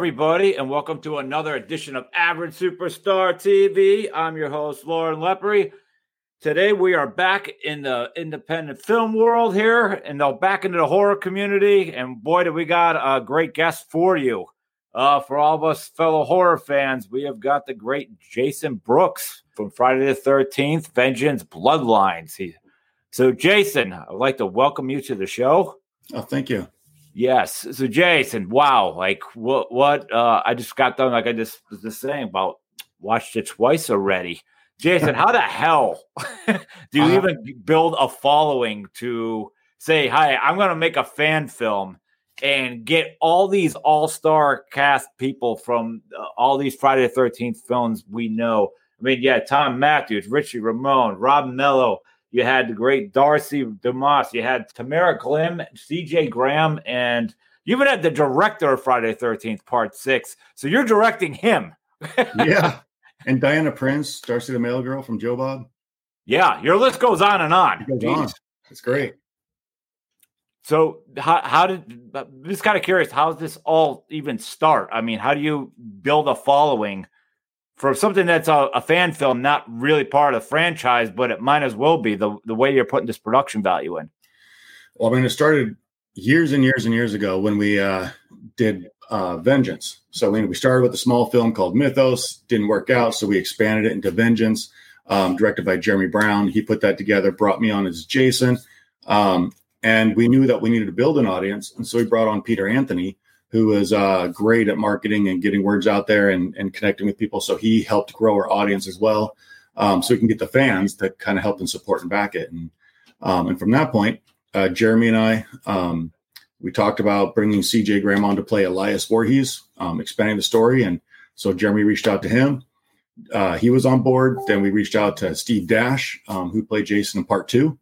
Everybody, and welcome to another edition of Average Superstar TV. I'm your host, Loren Lepre. Today, we are back in the independent film world here, and now back into the horror community. And boy, do we got a great guest for you. Uh, for all of us fellow horror fans, we have got the great Jason Brooks from Friday the 13th, Vengeance Bloodlines. He, so, Jason, I'd like to welcome you to the show. Oh, thank you. Yes. So Jason, wow, like what what uh I just got done like I just was just saying about watched it twice already. Jason, how the hell do you uh, even build a following to say, "Hi, I'm going to make a fan film and get all these all-star cast people from uh, all these Friday the 13th films we know." I mean, yeah, Thom Mathews, Richie Ramone, Rob Mello, you had the great Darcy DeMoss. You had Tamara Glynn, CJ Graham, and you even had the director of Friday the 13th, Part Six. So you're directing him. yeah. And Diana Prince, Darcy the Mail Girl from Joe Bob. Yeah. Your list goes on and on. It goes on. It's great. So how, how did I'm just kind of curious how does this all even start? I mean, how do you build a following for something that's a, a, fan film, not really part of the franchise, but it might as well be the the way you're putting this production value in. Well, I mean, it started years and years and years ago when we uh, did uh, Vengeance. So we, we started with a small film called Mythos, didn't work out, so we expanded it into Vengeance, um, directed by Jeremy Brown. He put that together, brought me on as Jason, um, and we knew that we needed to build an audience, and so we brought on Peter Anthony who was uh, great at marketing and getting words out there and, and connecting with people. So he helped grow our audience as well. Um, so we can get the fans to kind of help and support and back it. And, um, and from that point, uh, Jeremy and I, um, we talked about bringing CJ Graham on to play Elias Voorhees, um, expanding the story. And so Jeremy reached out to him. Uh, he was on board. Then we reached out to Steve Dash, um, who played Jason in part two,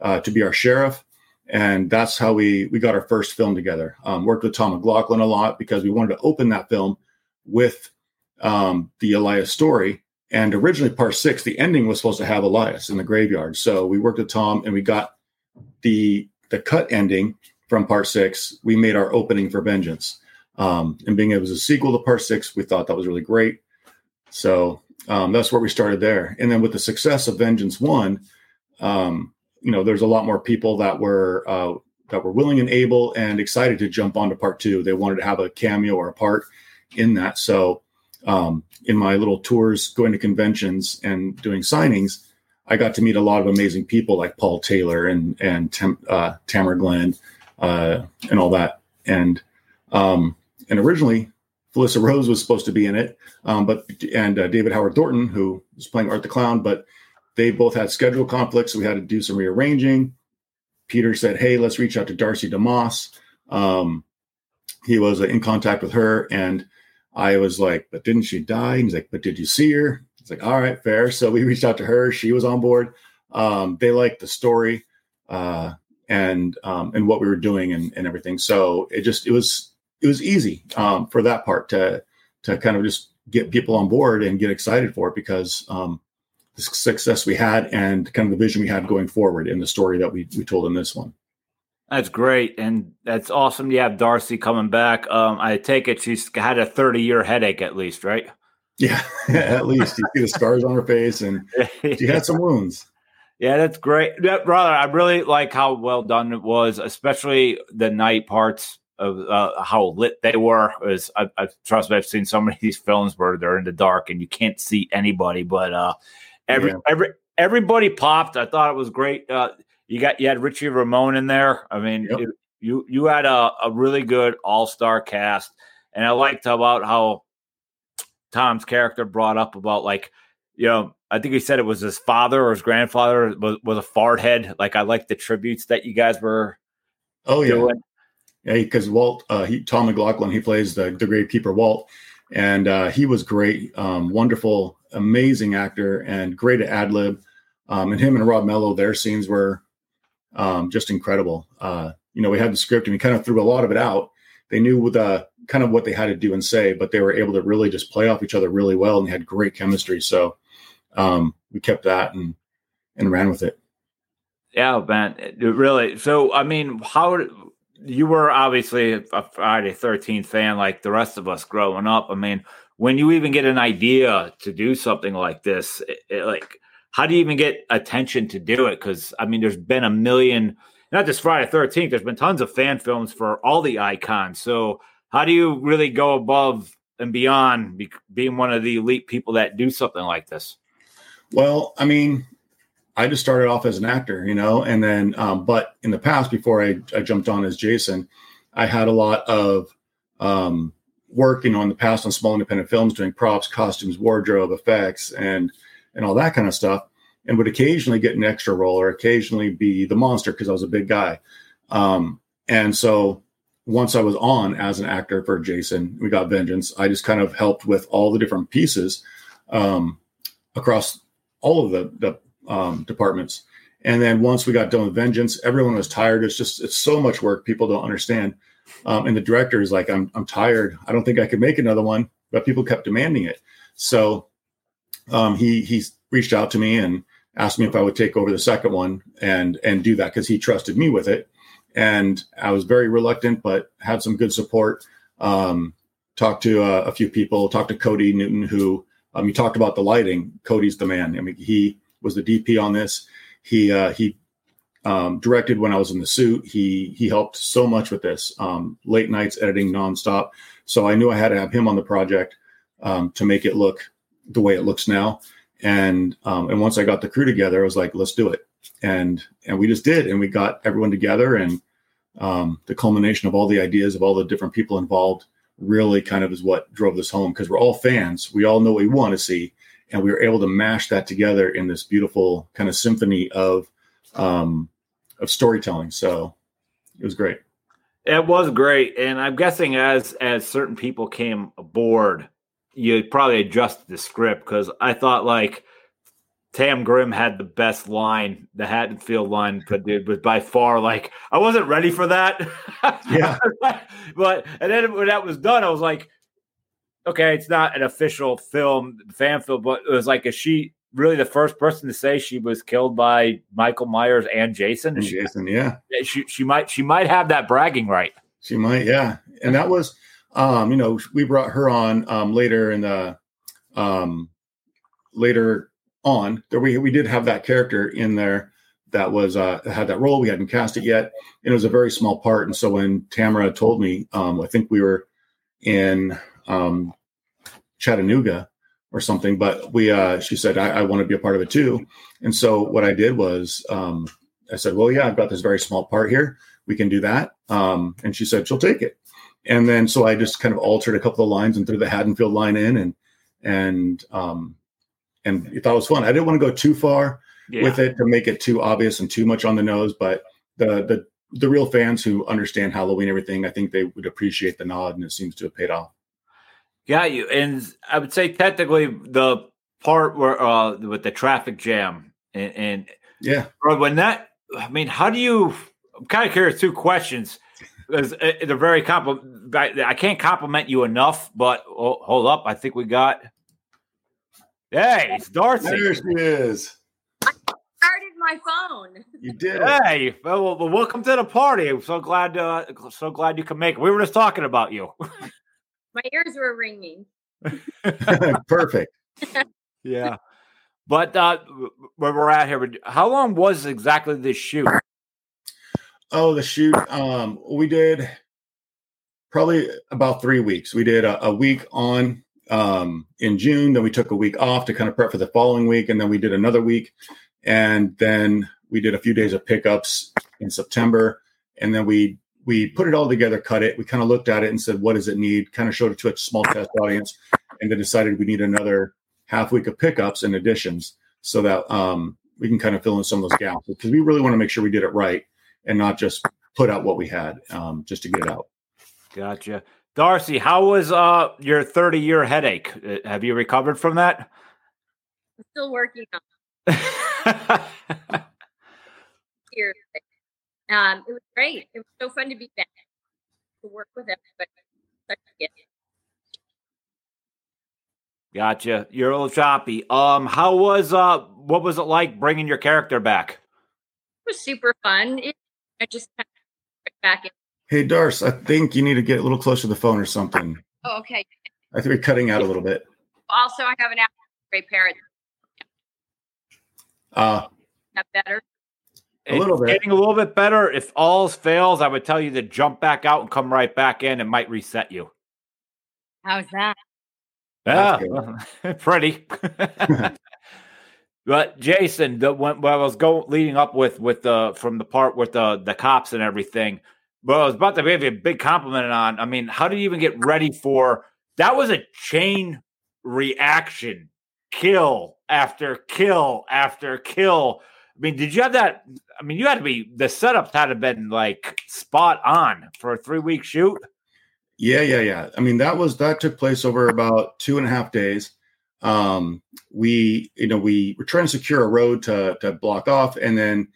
uh, to be our sheriff and that's how we we got our first film together. Um, worked with Tom McLoughlin a lot because we wanted to open that film with um, the Elias story. And originally, part six, the ending was supposed to have Elias in the graveyard. So we worked with Tom, and we got the the cut ending from part six. We made our opening for Vengeance, um, and being it was a sequel to part six, we thought that was really great. So um, that's where we started there. And then with the success of Vengeance one, um, you know, there's a lot more people that were uh, that were willing and able and excited to jump onto part two. They wanted to have a cameo or a part in that. So, um, in my little tours, going to conventions and doing signings, I got to meet a lot of amazing people like Paul Taylor and and Tam, uh, Tamara Glynn uh, and all that. And um, and originally, Felissa Rose was supposed to be in it, um, but and uh, David Howard Thornton, who was playing Art the Clown, but they both had schedule conflicts. So we had to do some rearranging. Peter said, Hey, let's reach out to Darcy DeMoss. Um, he was in contact with her. And I was like, But didn't she die? And he's like, But did you see her? It's like, All right, fair. So we reached out to her. She was on board. Um, they liked the story uh, and um, and what we were doing and, and everything. So it just it was it was easy um, for that part to to kind of just get people on board and get excited for it because um, the success we had and kind of the vision we had going forward in the story that we, we told in this one. That's great. And that's awesome to have Darcy coming back. Um, I take it she's had a 30 year headache at least, right? Yeah, at least. You see the scars on her face and she had some wounds. Yeah, that's great. Yeah, brother, I really like how well done it was, especially the night parts of uh, how lit they were. Is I, I, trust me, I've seen so many of these films where they're in the dark and you can't see anybody, but uh, Every yeah. every everybody popped. I thought it was great. Uh, you got you had Richie Ramone in there. I mean, yep. it, you you had a, a really good all star cast, and I liked about how Tom's character brought up about like you know I think he said it was his father or his grandfather was, was a fart head. Like I like the tributes that you guys were. Oh yeah, doing. yeah. Because Walt, uh, he Tom McLoughlin, he plays the the great keeper Walt, and uh, he was great, um, wonderful amazing actor and great at ad lib. Um, and him and Rob Mello, their scenes were um, just incredible. Uh, you know, we had the script and we kind of threw a lot of it out. They knew the kind of what they had to do and say, but they were able to really just play off each other really well and they had great chemistry. So um, we kept that and and ran with it. Yeah, it really. So I mean, how you were obviously a Friday Thirteenth fan, like the rest of us growing up. I mean, when you even get an idea to do something like this, it, it, like how do you even get attention to do it? Because I mean, there's been a million, not just Friday Thirteenth. There's been tons of fan films for all the icons. So how do you really go above and beyond be, being one of the elite people that do something like this? Well, I mean, I just started off as an actor, you know, and then, um, but in the past, before I, I jumped on as Jason, I had a lot of um, working on the past on small independent films, doing props, costumes, wardrobe, effects, and and all that kind of stuff. And would occasionally get an extra role or occasionally be the monster because I was a big guy. Um, and so once I was on as an actor for Jason, we got Vengeance. I just kind of helped with all the different pieces um, across all of the, the um, departments. And then once we got done with Vengeance, everyone was tired. It's just it's so much work. People don't understand. Um, and the director is like, I'm, I'm tired. I don't think I could make another one, but people kept demanding it. So um, he, he reached out to me and asked me if I would take over the second one and, and do that because he trusted me with it. And I was very reluctant, but had some good support. Um, talked to uh, a few people, talked to Cody Newton, who um, you talked about the lighting. Cody's the man. I mean, he was the DP on this. He, uh, he um, directed when I was in the suit. He he helped so much with this. Um, late nights editing nonstop. So I knew I had to have him on the project um, to make it look the way it looks now. And um, and once I got the crew together, I was like, let's do it. And and we just did, and we got everyone together, and um, the culmination of all the ideas of all the different people involved really kind of is what drove this home because we're all fans. We all know what we want to see, and we were able to mash that together in this beautiful kind of symphony of um, of storytelling. So it was great. It was great, and I'm guessing as as certain people came aboard, you probably adjusted the script because I thought like Tam Grimm had the best line, the Haddonfield line, but it was by far like I wasn't ready for that. Yeah, but and then when that was done, I was like, okay, it's not an official film, fan film, but it was like a she really the first person to say she was killed by Michael Myers and Jason. And Jason, yeah. She she might she might have that bragging right. She might, yeah. And that was um, you know, we brought her on um later in the um later on. There we we did have that character in there that was uh had that role. We hadn't cast it yet. And it was a very small part. And so when Tamara told me, um, I think we were in um Chattanooga or something. But we, uh, she said, I, I want to be a part of it too. And so what I did was, um, I said, well, yeah, I've got this very small part here. We can do that. Um, and she said, she'll take it. And then, so I just kind of altered a couple of lines and threw the Haddonfield line in and, and, um, and it was fun. I didn't want to go too far yeah. with it to make it too obvious and too much on the nose, but the, the, the real fans who understand Halloween, everything, I think they would appreciate the nod and it seems to have paid off. Got you. And I would say technically the part where uh with the traffic jam and, and yeah, when that I mean, how do you? I'm kind of curious. Two questions because they're very compliment. I can't compliment you enough. But oh, hold up, I think we got. Hey, it's Darcy. There she is. I started my phone. You did. Hey, well, well, welcome to the party. I'm so glad. Uh, so glad you can make it. We were just talking about you. My ears were ringing. Perfect. yeah. But uh, where we're at here, how long was exactly this shoot? Oh, the shoot. Um, we did probably about three weeks. We did a, a week on um, in June, then we took a week off to kind of prep for the following week, and then we did another week, and then we did a few days of pickups in September, and then we we put it all together, cut it. We kind of looked at it and said, what does it need? Kind of showed it to a small test audience, and then decided we need another half week of pickups and additions so that um, we can kind of fill in some of those gaps because we really want to make sure we did it right and not just put out what we had um, just to get it out. Gotcha. Darcy, how was uh, your 30 year headache? Uh, have you recovered from that? I'm still working on Seriously. Um, it was great. It was so fun to be back to work with everybody. Such a gift. Gotcha. You're a little choppy. Um, how was uh, what was it like bringing your character back? It was super fun. It, I just kind of back in Hey, Darce, I think you need to get a little closer to the phone or something. Oh, okay. I think we're cutting out a little bit. Also, I have an gray parrot. Uh, That better? A little It's bit. Getting a little bit better. If all fails, I would tell you to jump back out and come right back in. It might reset you. How's that? Yeah, pretty. but Jason, the when, when I was going leading up with with the from the part with the the cops and everything, well, I was about to give you a big compliment on. I mean, how did you even get ready for that? Was a chain reaction, kill after kill after kill. I mean, did you have that? I mean, you had to be the setups had to have been like spot on for a three week shoot. Yeah, yeah, yeah. I mean, that was that took place over about two and a half days. Um, we, you know, we were trying to secure a road to to block off, and then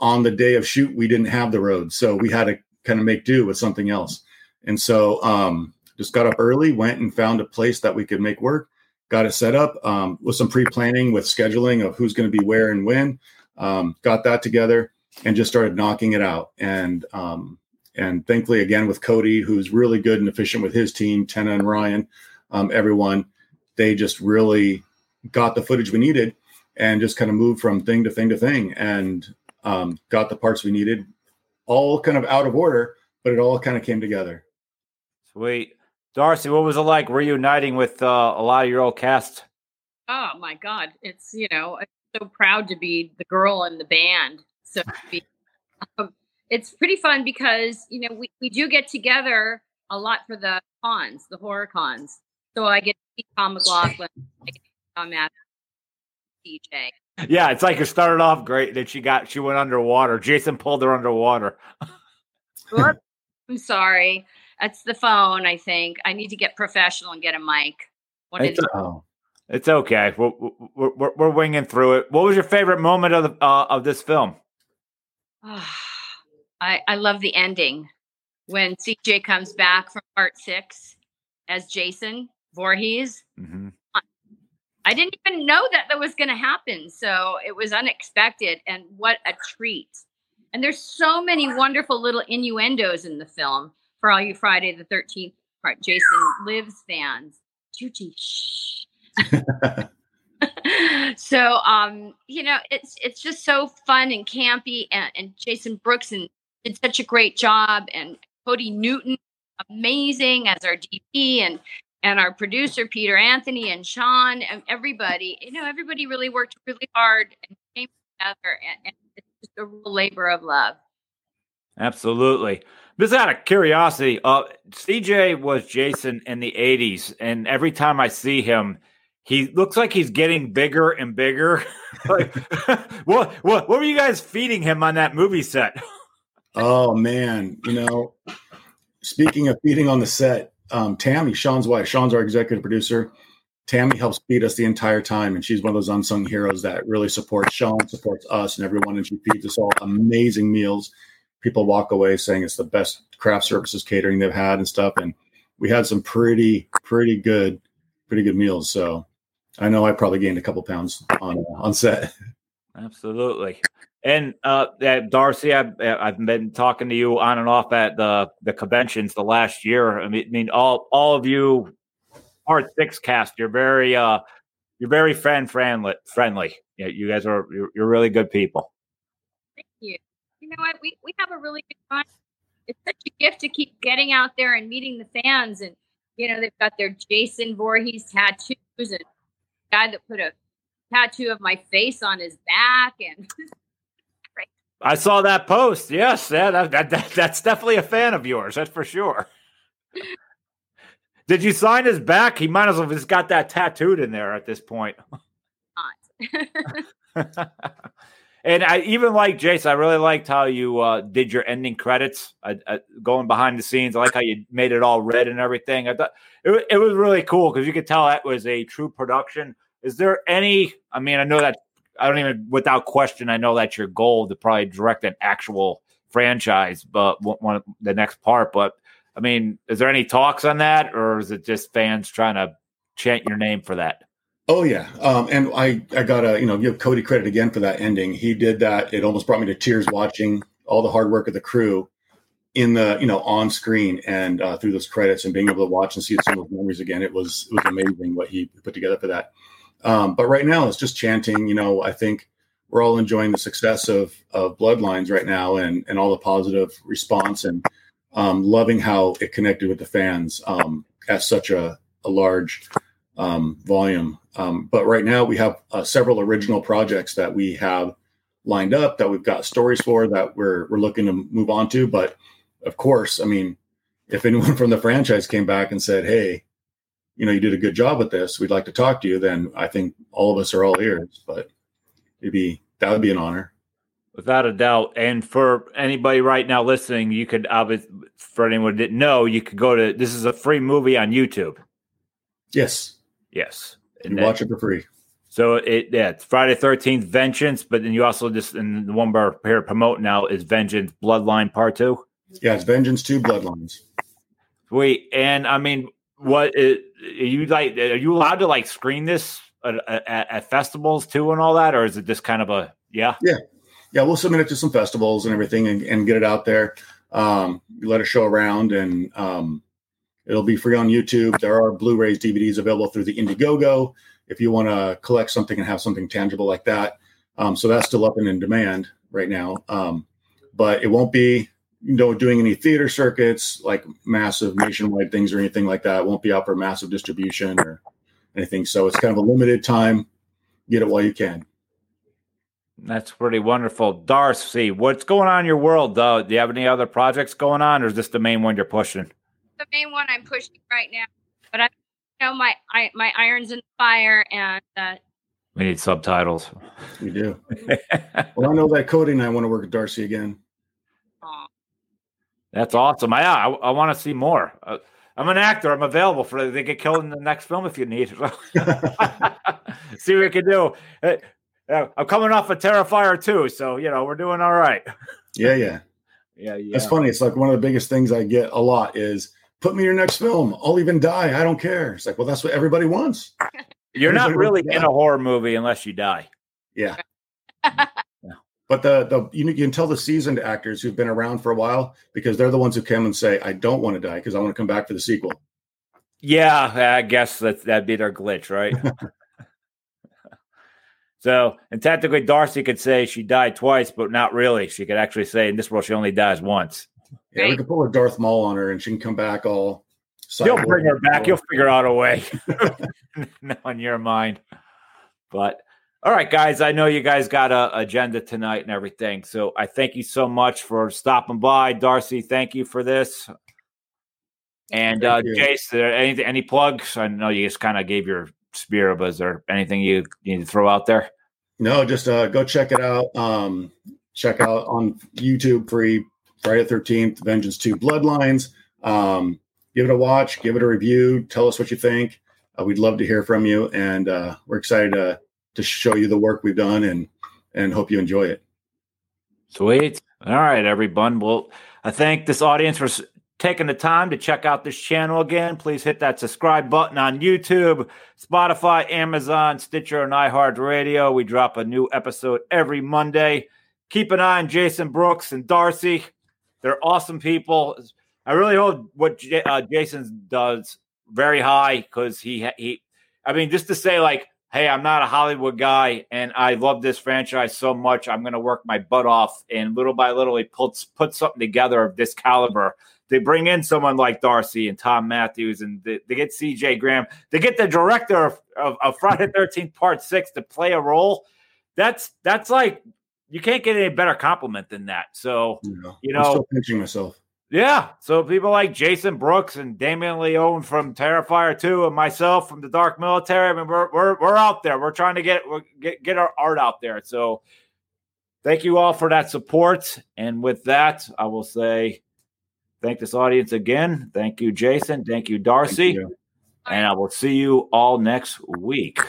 on the day of shoot, we didn't have the road, so we had to kind of make do with something else. And so, um, just got up early, went and found a place that we could make work, got it set up um, with some pre planning with scheduling of who's going to be where and when. Um, got that together and just started knocking it out. And um, and thankfully, again, with Cody, who's really good and efficient with his team, Tenna and Ryan, um, everyone, they just really got the footage we needed and just kind of moved from thing to thing to thing and um, got the parts we needed, all kind of out of order, but it all kind of came together. Sweet. Darcy, what was it like reuniting with uh, a lot of your old cast? Oh my God. It's, you know, I'm so proud to be the girl in the band. So to speak. Um, it's pretty fun because, you know, we, we do get together a lot for the cons, the horror cons. So I get to see Tom McLoughlin, I get to see Tom Adams, DJ. Yeah, it's like it started off great, then she got she went underwater. Jason pulled her underwater. I'm sorry. That's the phone, I think. I need to get professional and get a mic. What It's did- Oh, It's okay. We're, we're, we're, winging through it. What was your favorite moment of the, uh, of this film? I, I love the ending when CJ comes back from part six as Jason Voorhees. Mm-hmm. I didn't even know that that was going to happen. So it was unexpected and what a treat. And there's so many wonderful little innuendos in the film for all you Friday the 13th part Jason Lives fans. Juji, shh. so um you know it's it's just so fun and campy and, and jason brooks and did such a great job and cody newton amazing as our dp and and our producer peter anthony and sean and everybody you know everybody really worked really hard and came together and, and it's just a real labor of love Absolutely. Just out of curiosity, uh, CJ was Jason in the 80s, and every time I see him, he looks like he's getting bigger and bigger. like, what, what, what were you guys feeding him on that movie set? oh man, you know, speaking of feeding on the set, um, Tammy, Sean's wife, Sean's our executive producer. Tammy helps feed us the entire time, and she's one of those unsung heroes that really supports Sean, supports us, and everyone, and she feeds us all amazing meals. People walk away saying it's the best craft services catering they've had and stuff. And we had some pretty, pretty good, pretty good meals. So I know I probably gained a couple pounds on on set. Absolutely. And uh, Darcy, I've, I've been talking to you on and off at the the conventions the last year. I mean, I mean all all of you, part six cast, you're very uh, you're very fan friendly. Friendly. Yeah, you guys are you're, you're really good people. Thank you. You know what? We we have a really good time. It's such a gift to keep getting out there and meeting the fans. And you know, they've got their Jason Voorhees tattoos and a guy that put a tattoo of my face on his back and I saw that post. Yes, yeah, that, that, that that's definitely a fan of yours. That's for sure. Did you sign his back? He might as well have just got that tattooed in there at this point. and I even like Jace. I really liked how you uh, did your ending credits, uh, uh, going behind the scenes. I like how you made it all red and everything. I thought it, it was really cool because you could tell that was a true production. Is there any? I mean, I know that I don't even, without question, I know that's your goal to probably direct an actual franchise, but one, one the next part. But I mean, is there any talks on that, or is it just fans trying to chant your name for that? Oh yeah, um, and I I gotta you know give Cody credit again for that ending. He did that. It almost brought me to tears watching all the hard work of the crew in the you know on screen and uh, through those credits and being able to watch and see some of those memories again. It was it was amazing what he put together for that. Um, but right now it's just chanting. You know, I think we're all enjoying the success of of Bloodlines right now and and all the positive response and um, loving how it connected with the fans um, at such a, a large um, volume. Um, but right now we have uh, several original projects that we have lined up that we've got stories for that we're we're looking to move on to. But of course, I mean, if anyone from the franchise came back and said, "Hey, you know, you did a good job with this. We'd like to talk to you," then I think all of us are all ears. But maybe that would be an honor. Without a doubt. And for anybody right now listening, you could obviously, for anyone that didn't know, you could go to this is a free movie on YouTube. Yes. Yes. And you watch it for free. So it yeah, it's Friday Thirteenth Vengeance, but then you also just and the one we're here promote now is Vengeance Bloodline Part Two. Yeah, it's Vengeance Two Bloodlines. Wait, and I mean, what is, are you like? Are you allowed to like screen this at, at, at festivals too and all that, or is it just kind of a yeah? Yeah, yeah. We'll submit it to some festivals and everything and, and get it out there. Um, let it show around and um, it'll be free on YouTube. There are Blu-rays, DVDs available through the Indiegogo if you want to collect something and have something tangible like that. Um, so that's still up and in demand right now. Um, but it won't be, you know, doing any theater circuits like massive nationwide things or anything like that. It won't be out for massive distribution or anything. So it's kind of a limited time. Get it while you can. That's pretty wonderful. Darcy, what's going on in your world though? Do you have any other projects going on or is this the main one you're pushing? The main one I'm pushing right now. But I know my I, my irons in the fire and uh, we need subtitles. We do. well, I know that Cody and I want to work with Darcy again. That's awesome. I I, I want to see more. Uh, I'm an actor. I'm available for they get killed in the next film if you need. see what we can do. Uh, I'm coming off a of Terrifier too, so you know we're doing all right. Yeah, yeah, yeah, yeah. It's funny. It's like one of the biggest things I get a lot is put me in your next film. I'll even die. I don't care. It's like, well, that's what everybody wants. You're everybody not really in a horror movie unless you die. Yeah. yeah. But the the you, you can tell the seasoned actors who've been around for a while because they're the ones who come and say, "I don't want to die because I want to come back for the sequel." Yeah, I guess that that'd be their glitch, right? so, and technically, Darcy could say she died twice, but not really. She could actually say in this world she only dies once. Yeah, right? we could pull a Darth Maul on her and she can come back all. You'll bring her back. You'll figure out a way on your mind. But all right, guys, I know you guys got a agenda tonight and everything. So I thank you so much for stopping by. Darcy, thank you for this. And uh Jace, anything any any plugs? I know you just kind of gave your spear, but is there anything you, you need to throw out there? No, just uh go check it out. Um check out on YouTube free Friday the 13th, Vengeance 2 Bloodlines. Um, give it a watch, give it a review, tell us what you think. Uh, we'd love to hear from you, and uh, we're excited to, to show you the work we've done and and hope you enjoy it. Sweet. All right, everyone. Well, I thank this audience for taking the time to check out this channel again. Please hit that subscribe button on YouTube, Spotify, Amazon, Stitcher, and iHeartRadio. We drop a new episode every Monday. Keep an eye on Jason Brooks and Darcy. They're awesome people. I really hope what J- uh, Jason does very high because he he. I mean, just to say like, hey, I'm not a Hollywood guy, and I love this franchise so much. I'm going to work my butt off, and little by little, he puts put something together of this caliber. They bring in someone like Darcy and Thom Mathews, and they, they get C.J. Graham. They get the director of, of, of Friday Thirteenth Part Six to play a role. That's that's like you can't get any better compliment than that. So yeah. you know, I'm still pinching myself. Yeah. So people like Jason Brooks and Damien Leone from Terrifier 2 and myself from the Dark Military. I mean, we're we're, we're out there. We're trying to get get get our art out there. So thank you all for that support. And with that, I will say thank this audience again. Thank you, Jason. Thank you, Darcy. Thank you. And I will see you all next week.